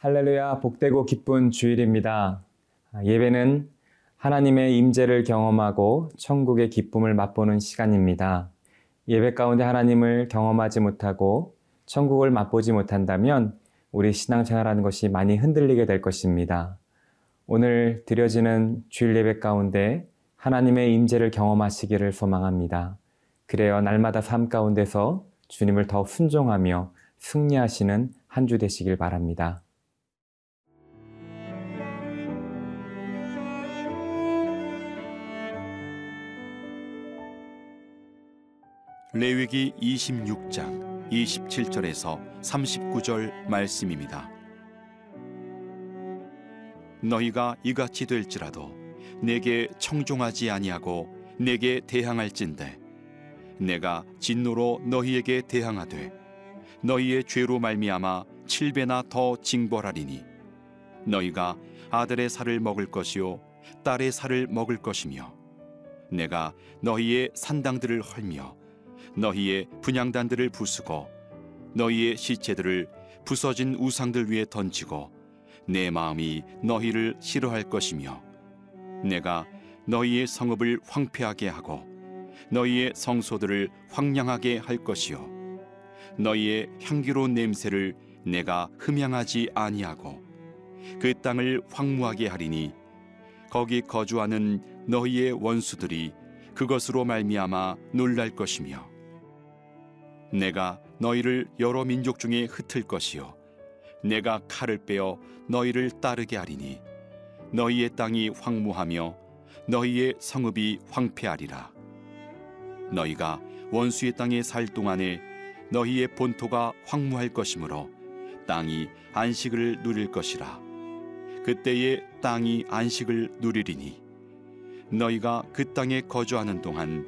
할렐루야, 복되고 기쁜 주일입니다. 예배는 하나님의 임재를 경험하고 천국의 기쁨을 맛보는 시간입니다. 예배 가운데 하나님을 경험하지 못하고 천국을 맛보지 못한다면 우리 신앙생활하는 것이 많이 흔들리게 될 것입니다. 오늘 드려지는 주일 예배 가운데 하나님의 임재를 경험하시기를 소망합니다. 그래요 날마다 삶 가운데서 주님을 더 순종하며 승리하시는 한 주 되시길 바랍니다. 레위기 26장 27절에서 39절 말씀입니다. 너희가 이같이 될지라도 내게 청종하지 아니하고 내게 대항할진대 내가 진노로 너희에게 대항하되 너희의 죄로 말미암아 칠배나 더 징벌하리니 너희가 아들의 살을 먹을 것이요 딸의 살을 먹을 것이며 내가 너희의 산당들을 헐며 너희의 분양단들을 부수고 너희의 시체들을 부서진 우상들 위에 던지고 내 마음이 너희를 싫어할 것이며 내가 너희의 성읍을 황폐하게 하고 너희의 성소들을 황량하게 할 것이요 너희의 향기로운 냄새를 내가 흠양하지 아니하고 그 땅을 황무하게 하리니 거기 거주하는 너희의 원수들이 그것으로 말미암아 놀랄 것이며 내가 너희를 여러 민족 중에 흩을 것이요 내가 칼을 빼어 너희를 따르게 하리니 너희의 땅이 황무하며 너희의 성읍이 황폐하리라. 너희가 원수의 땅에 살 동안에 너희의 본토가 황무할 것이므로 땅이 안식을 누릴 것이라. 그때에 땅이 안식을 누리리니 너희가 그 땅에 거주하는 동안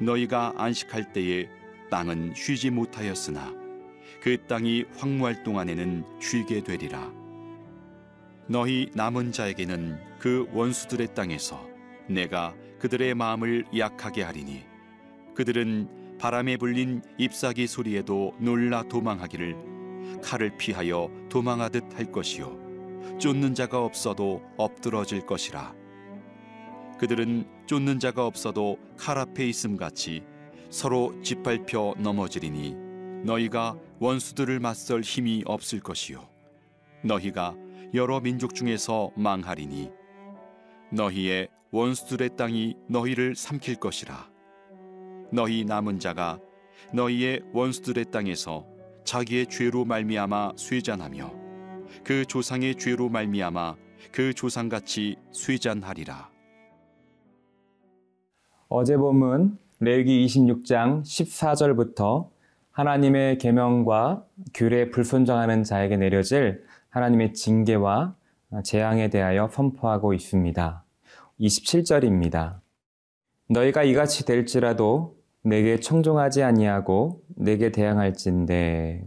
너희가 안식할 때에 땅은 쉬지 못하였으나 그 땅이 황무할 동안에는 쉬게 되리라. 너희 남은 자에게는 그 원수들의 땅에서 내가 그들의 마음을 약하게 하리니 그들은 바람에 불린 잎사귀 소리에도 놀라 도망하기를 칼을 피하여 도망하듯 할 것이요 쫓는 자가 없어도 엎드러질 것이라 그들은 쫓는 자가 없어도 칼 앞에 있음 같이 서로 짓밟혀 넘어지리니 너희가 원수들을 맞설 힘이 없을 것이요. 너희가 여러 민족 중에서 망하리니 너희의 원수들의 땅이 너희를 삼킬 것이라. 너희 남은 자가 너희의 원수들의 땅에서 자기의 죄로 말미암아 쇠잔하며 그 조상의 죄로 말미암아 그 조상같이 쇠잔하리라 어제 본문 레위기 26장 14절부터 하나님의 계명과 규례에 불순종하는 자에게 내려질 하나님의 징계와 재앙에 대하여 선포하고 있습니다. 27절입니다. 너희가 이같이 될지라도 내게 청종하지 아니하고 내게 대항할진대.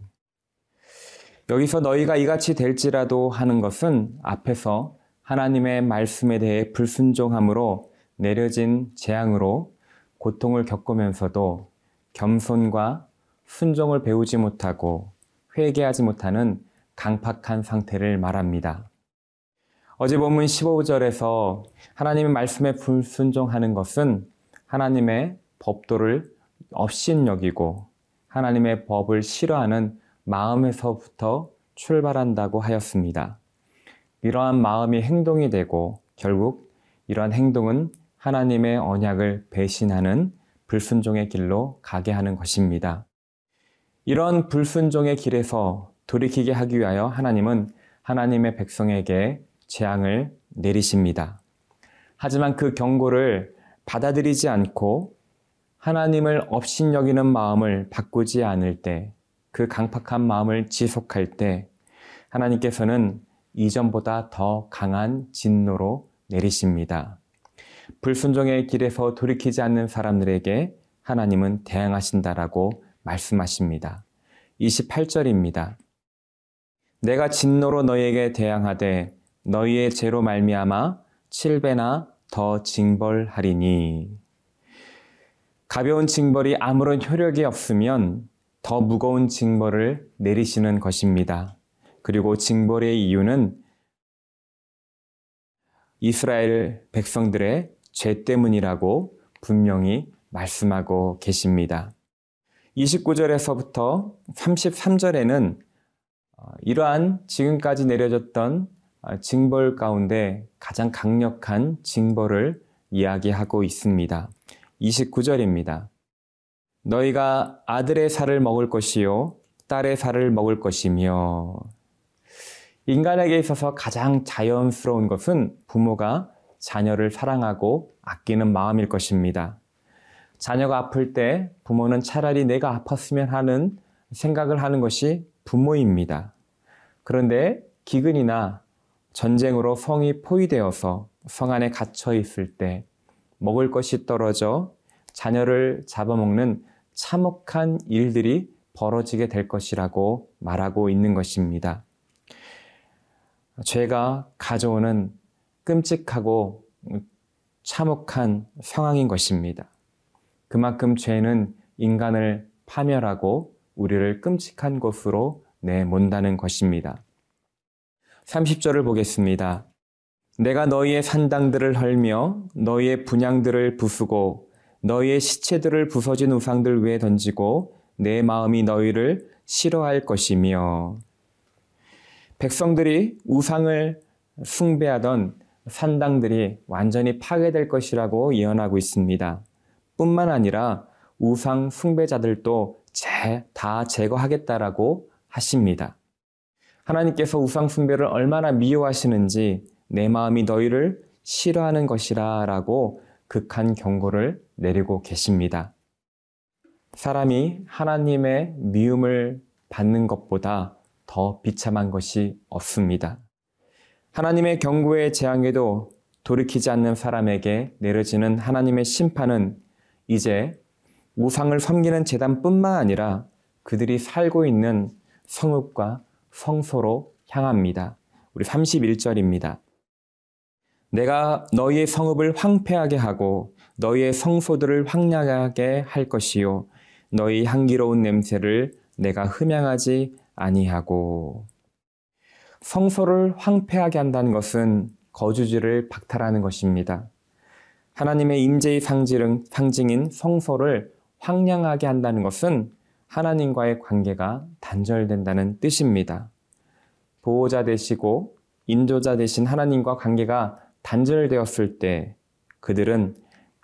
여기서 너희가 이같이 될지라도 하는 것은 앞에서 하나님의 말씀에 대해 불순종함으로 내려진 재앙으로 고통을 겪으면서도 겸손과 순종을 배우지 못하고 회개하지 못하는 강팍한 상태를 말합니다. 어제 본문 15절에서 하나님의 말씀에 불순종하는 것은 하나님의 법도를 업신여기고 하나님의 법을 싫어하는 마음에서부터 출발한다고 하였습니다. 이러한 마음이 행동이 되고 결국 이러한 행동은 하나님의 언약을 배신하는 불순종의 길로 가게 하는 것입니다. 이런 불순종의 길에서 돌이키게 하기 위하여 하나님은 하나님의 백성에게 재앙을 내리십니다. 하지만 그 경고를 받아들이지 않고 하나님을 업신여기는 마음을 바꾸지 않을 때, 그 강팍한 마음을 지속할 때, 하나님께서는 이전보다 더 강한 진노로 내리십니다. 불순종의 길에서 돌이키지 않는 사람들에게 하나님은 대항하신다라고 말씀하십니다. 28절입니다. 내가 진노로 너희에게 대항하되 너희의 죄로 말미암아 칠배나 더 징벌하리니 가벼운 징벌이 아무런 효력이 없으면 더 무거운 징벌을 내리시는 것입니다. 그리고 징벌의 이유는 이스라엘 백성들의 죄 때문이라고 분명히 말씀하고 계십니다. 29절에서부터 33절에는 어, 이러한 지금까지 내려졌던 어, 징벌 가운데 가장 강력한 징벌을 이야기하고 있습니다. 29절입니다. 너희가 아들의 살을 먹을 것이요, 딸의 살을 먹을 것이며, 인간에게 있어서 가장 자연스러운 것은 부모가 자녀를 사랑하고 아끼는 마음일 것입니다. 자녀가 아플 때 부모는 차라리 내가 아팠으면 하는 생각을 하는 것이 부모입니다. 그런데 기근이나 전쟁으로 성이 포위되어서 성 안에 갇혀 있을 때 먹을 것이 떨어져 자녀를 잡아먹는 참혹한 일들이 벌어지게 될 것이라고 말하고 있는 것입니다. 죄가 가져오는 끔찍하고 참혹한 상황인 것입니다. 그만큼 죄는 인간을 파멸하고 우리를 끔찍한 곳으로 내몬다는 것입니다. 30절을 보겠습니다. 내가 너희의 산당들을 헐며 너희의 분양들을 부수고 너희의 시체들을 부서진 우상들 위에 던지고 내 마음이 너희를 싫어할 것이며 백성들이 우상을 숭배하던 산당들이 완전히 파괴될 것이라고 예언하고 있습니다. 뿐만 아니라 우상 숭배자들도 제, 다 제거하겠다라고 하십니다. 하나님께서 우상 숭배를 얼마나 미워하시는지 내 마음이 너희를 싫어하는 것이라 라고 극한 경고를 내리고 계십니다. 사람이 하나님의 미움을 받는 것보다 더 비참한 것이 없습니다. 하나님의 경고의 재앙에도 돌이키지 않는 사람에게 내려지는 하나님의 심판은 이제 우상을 섬기는 재단뿐만 아니라 그들이 살고 있는 성읍과 성소로 향합니다. 우리 31절입니다. 내가 너희의 성읍을 황폐하게 하고 너희의 성소들을 황량하게 할 것이요 너희 향기로운 냄새를 내가 흠양하지 아니하고 성소를 황폐하게 한다는 것은 거주지를 박탈하는 것입니다. 하나님의 임재의 상징, 상징인 성소를 황량하게 한다는 것은 하나님과의 관계가 단절된다는 뜻입니다. 보호자 되시고 인도자 되신 하나님과 관계가 단절되었을 때 그들은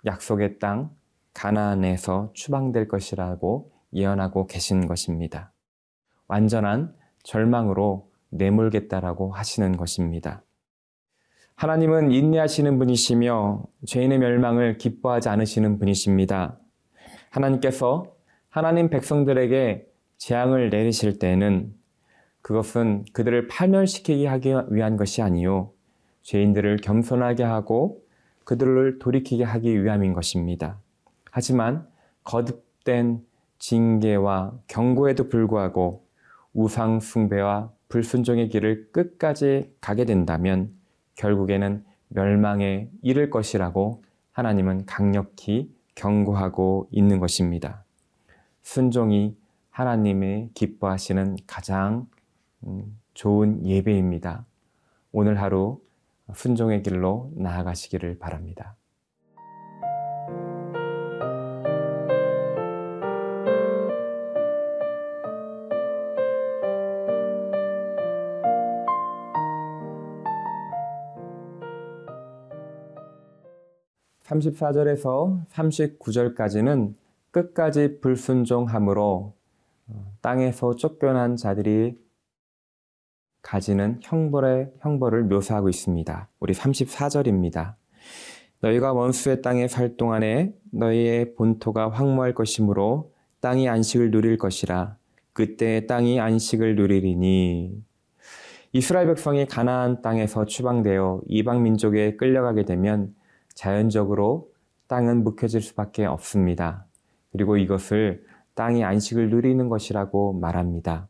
약속의 땅 가나안에서 추방될 것이라고 예언하고 계신 것입니다. 완전한 절망으로 내몰겠다라고 하시는 것입니다. 하나님은 인내하시는 분이시며 죄인의 멸망을 기뻐하지 않으시는 분이십니다. 하나님께서 하나님 백성들에게 재앙을 내리실 때는 그것은 그들을 파멸시키게 하기 위한 것이 아니요 죄인들을 겸손하게 하고 그들을 돌이키게 하기 위함인 것입니다. 하지만 거듭된 징계와 경고에도 불구하고 우상 숭배와 불순종의 길을 끝까지 가게 된다면 결국에는 멸망에 이를 것이라고 하나님은 강력히 경고하고 있는 것입니다. 순종이 하나님의 기뻐하시는 가장 음, 좋은 예배입니다. 오늘 하루 순종의 길로 나아가시기를 바랍니다. 34절에서 39절까지는 끝까지 불순종함으로 어, 땅에서 쫓겨난 자들이 가지는 형벌의 형벌을 묘사하고 있습니다. 우리 34절입니다. 너희가 원수의 땅에 살 동안에 너희의 본토가 황무할 것이므로 땅이 안식을 누릴 것이라 그때 땅이 안식을 누리리니 이스라엘 백성이 가나안 땅에서 추방되어 이방 민족에 끌려가게 되면 자연적으로 땅은 묵혀질 수밖에 없습니다. 그리고 이것을 땅이 안식을 누리는 것이라고 말합니다.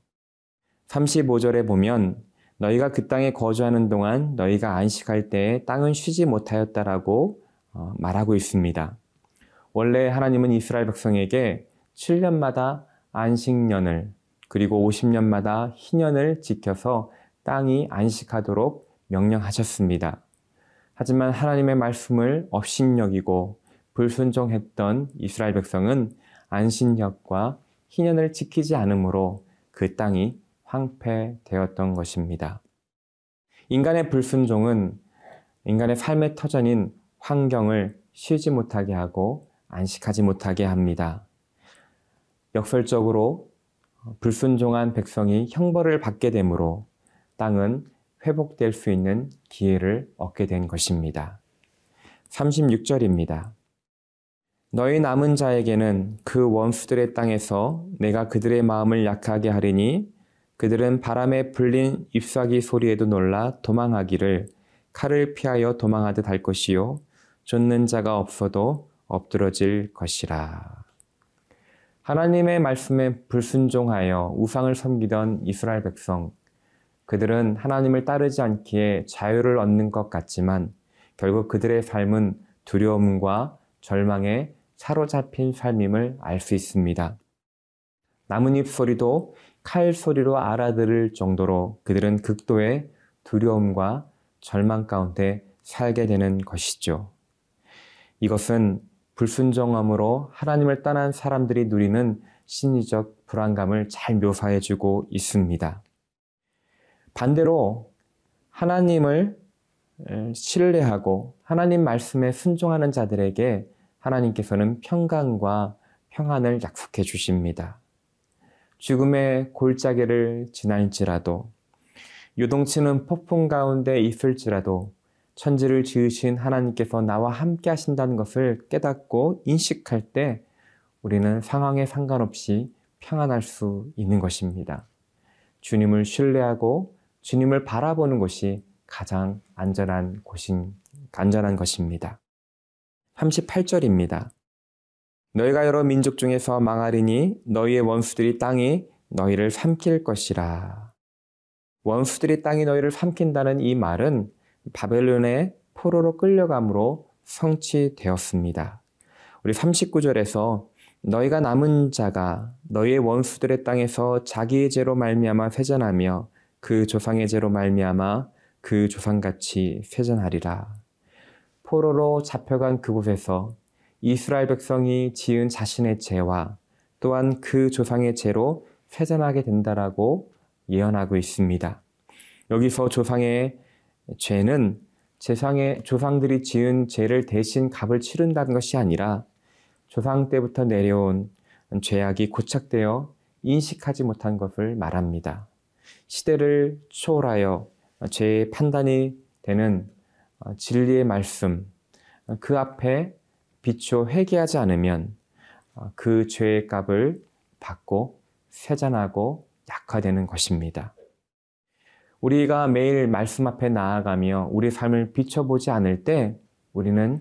35절에 보면 너희가 그 땅에 거주하는 동안 너희가 안식할 때에 땅은 쉬지 못하였다라고 어, 말하고 있습니다. 원래 하나님은 이스라엘 백성에게 7년마다 안식년을 그리고 50년마다 희년을 지켜서 땅이 안식하도록 명령하셨습니다. 하지만 하나님의 말씀을 업신여기고 불순종했던 이스라엘 백성은 안신력과 희년을 지키지 않으므로 그 땅이 황폐되었던 것입니다. 인간의 불순종은 인간의 삶의 터전인 환경을 쉬지 못하게 하고 안식하지 못하게 합니다. 역설적으로 불순종한 백성이 형벌을 받게 되므로 땅은 회복될 수 있는 기회를 얻게 된 것입니다. 36절입니다. 너희 남은 자에게는 그 원수들의 땅에서 내가 그들의 마음을 약하게 하리니 그들은 바람에 불린 잎사귀 소리에도 놀라 도망하기를 칼을 피하여 도망하듯 할 것이요 쫓는 자가 없어도 엎드러질 것이라. 하나님의 말씀에 불순종하여 우상을 섬기던 이스라엘 백성, 그들은 하나님을 따르지 않기에 자유를 얻는 것 같지만 결국 그들의 삶은 두려움과 절망에 사로잡힌 삶임을 알 수 있습니다. 나뭇잎 소리도 칼 소리로 알아들을 정도로 그들은 극도의 두려움과 절망 가운데 살게 되는 것이죠. 이것은 불순종함으로 하나님을 떠난 사람들이 누리는 심리적 불안감을 잘 묘사해 주고 있습니다. 반대로 하나님을 신뢰하고 하나님 말씀에 순종하는 자들에게 하나님께서는 평강과 평안을 약속해 주십니다. 죽음의 골짜기를 지날지라도 요동치는 폭풍 가운데 있을지라도 천지를 지으신 하나님께서 나와 함께 하신다는 것을 깨닫고 인식할 때 우리는 상황에 상관없이 평안할 수 있는 것입니다. 주님을 신뢰하고 주님을 바라보는 것이 가장 안전한 곳인, 안전한 것입니다. 38절입니다. 너희가 여러 민족 중에서 망하리니 너희의 원수들이 땅이 너희를 삼킬 것이라. 원수들이 땅이 너희를 삼킨다는 이 말은 바벨론의 포로로 끌려감으로 성취되었습니다. 우리 39절에서 너희가 남은 자가 너희의 원수들의 땅에서 자기의 죄로 말미암아 회전하며 그 조상의 죄로 말미암아 그 조상같이 회전하리라. 포로로 잡혀간 그곳에서 이스라엘 백성이 지은 자신의 죄와 또한 그 조상의 죄로 회전하게 된다라고 예언하고 있습니다. 여기서 조상의 죄는 재상의 조상들이 지은 죄를 대신 값을 치른다는 것이 아니라 조상 때부터 내려온 죄악이 고착되어 인식하지 못한 것을 말합니다. 시대를 초월하여 죄의 판단이 되는 진리의 말씀, 그 앞에 비추어 회개하지 않으면 그 죄의 값을 받고 세잔하고 약화되는 것입니다. 우리가 매일 말씀 앞에 나아가며 우리 삶을 비춰보지 않을 때 우리는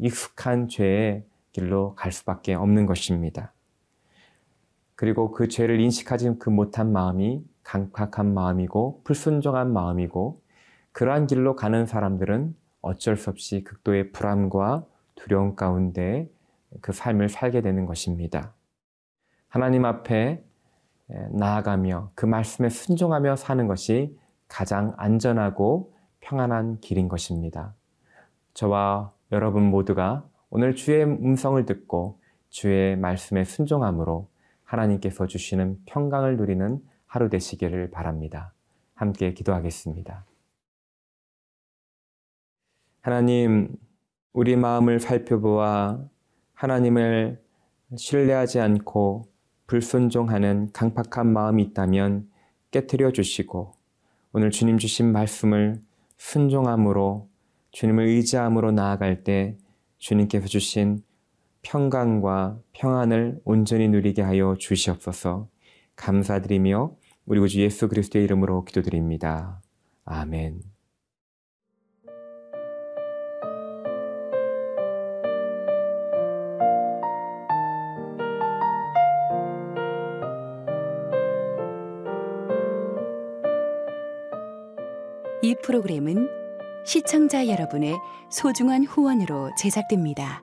익숙한 죄의 길로 갈 수밖에 없는 것입니다. 그리고 그 죄를 인식하지 그 못한 마음이 강팍한 마음이고 불순종한 마음이고 그러한 길로 가는 사람들은 어쩔 수 없이 극도의 불안과 두려움 가운데 그 삶을 살게 되는 것입니다. 하나님 앞에 나아가며 그 말씀에 순종하며 사는 것이 가장 안전하고 평안한 길인 것입니다. 저와 여러분 모두가 오늘 주의 음성을 듣고 주의 말씀에 순종함으로 하나님께서 주시는 평강을 누리는 하루 되시기를 바랍니다. 함께 기도하겠습니다. 하나님, 우리 마음을 살펴보아 하나님을 신뢰하지 않고 불순종하는 강팍한 마음이 있다면 깨뜨려 주시고 오늘 주님 주신 말씀을 순종함으로 주님을 의지함으로 나아갈 때 주님께서 주신 평강과 평안을 온전히 누리게 하여 주시옵소서 감사드리며 우리 구주 예수 그리스도의 이름으로 기도드립니다. 아멘. 이 프로그램은 시청자 여러분의 소중한 후원으로 제작됩니다.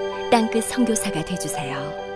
땅끝 선교사가 되주세요.